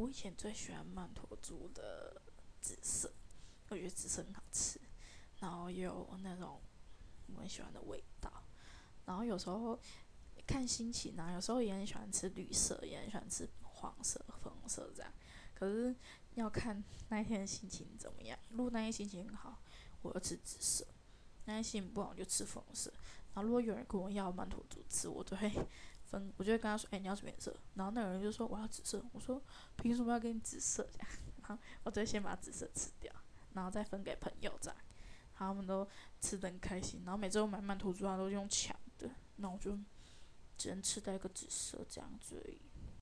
我以前最喜欢曼陀珠的紫色，我觉得紫色很好吃，然后也有那种我很喜欢的味道。然后有时候看心情啊，有时候也很喜欢吃绿色，也很喜欢吃黄色、粉红色这样。可是要看那一天的心情怎么样。如果那天心情很好，我就吃紫色；那天心情不好，就吃粉色。然后如果有人跟我要曼陀珠吃，我都会分，我就会跟他说：“哎，你要什么颜色？”然后那个人就说：“我要紫色。”我说：“凭什么要给你紫色？”这样，然后我就会先把紫色吃掉，然后再分给朋友这样。他们都吃的很开心。然后每次我买曼陀珠，他都用抢的，那我就只能吃到一个紫色这样子而已。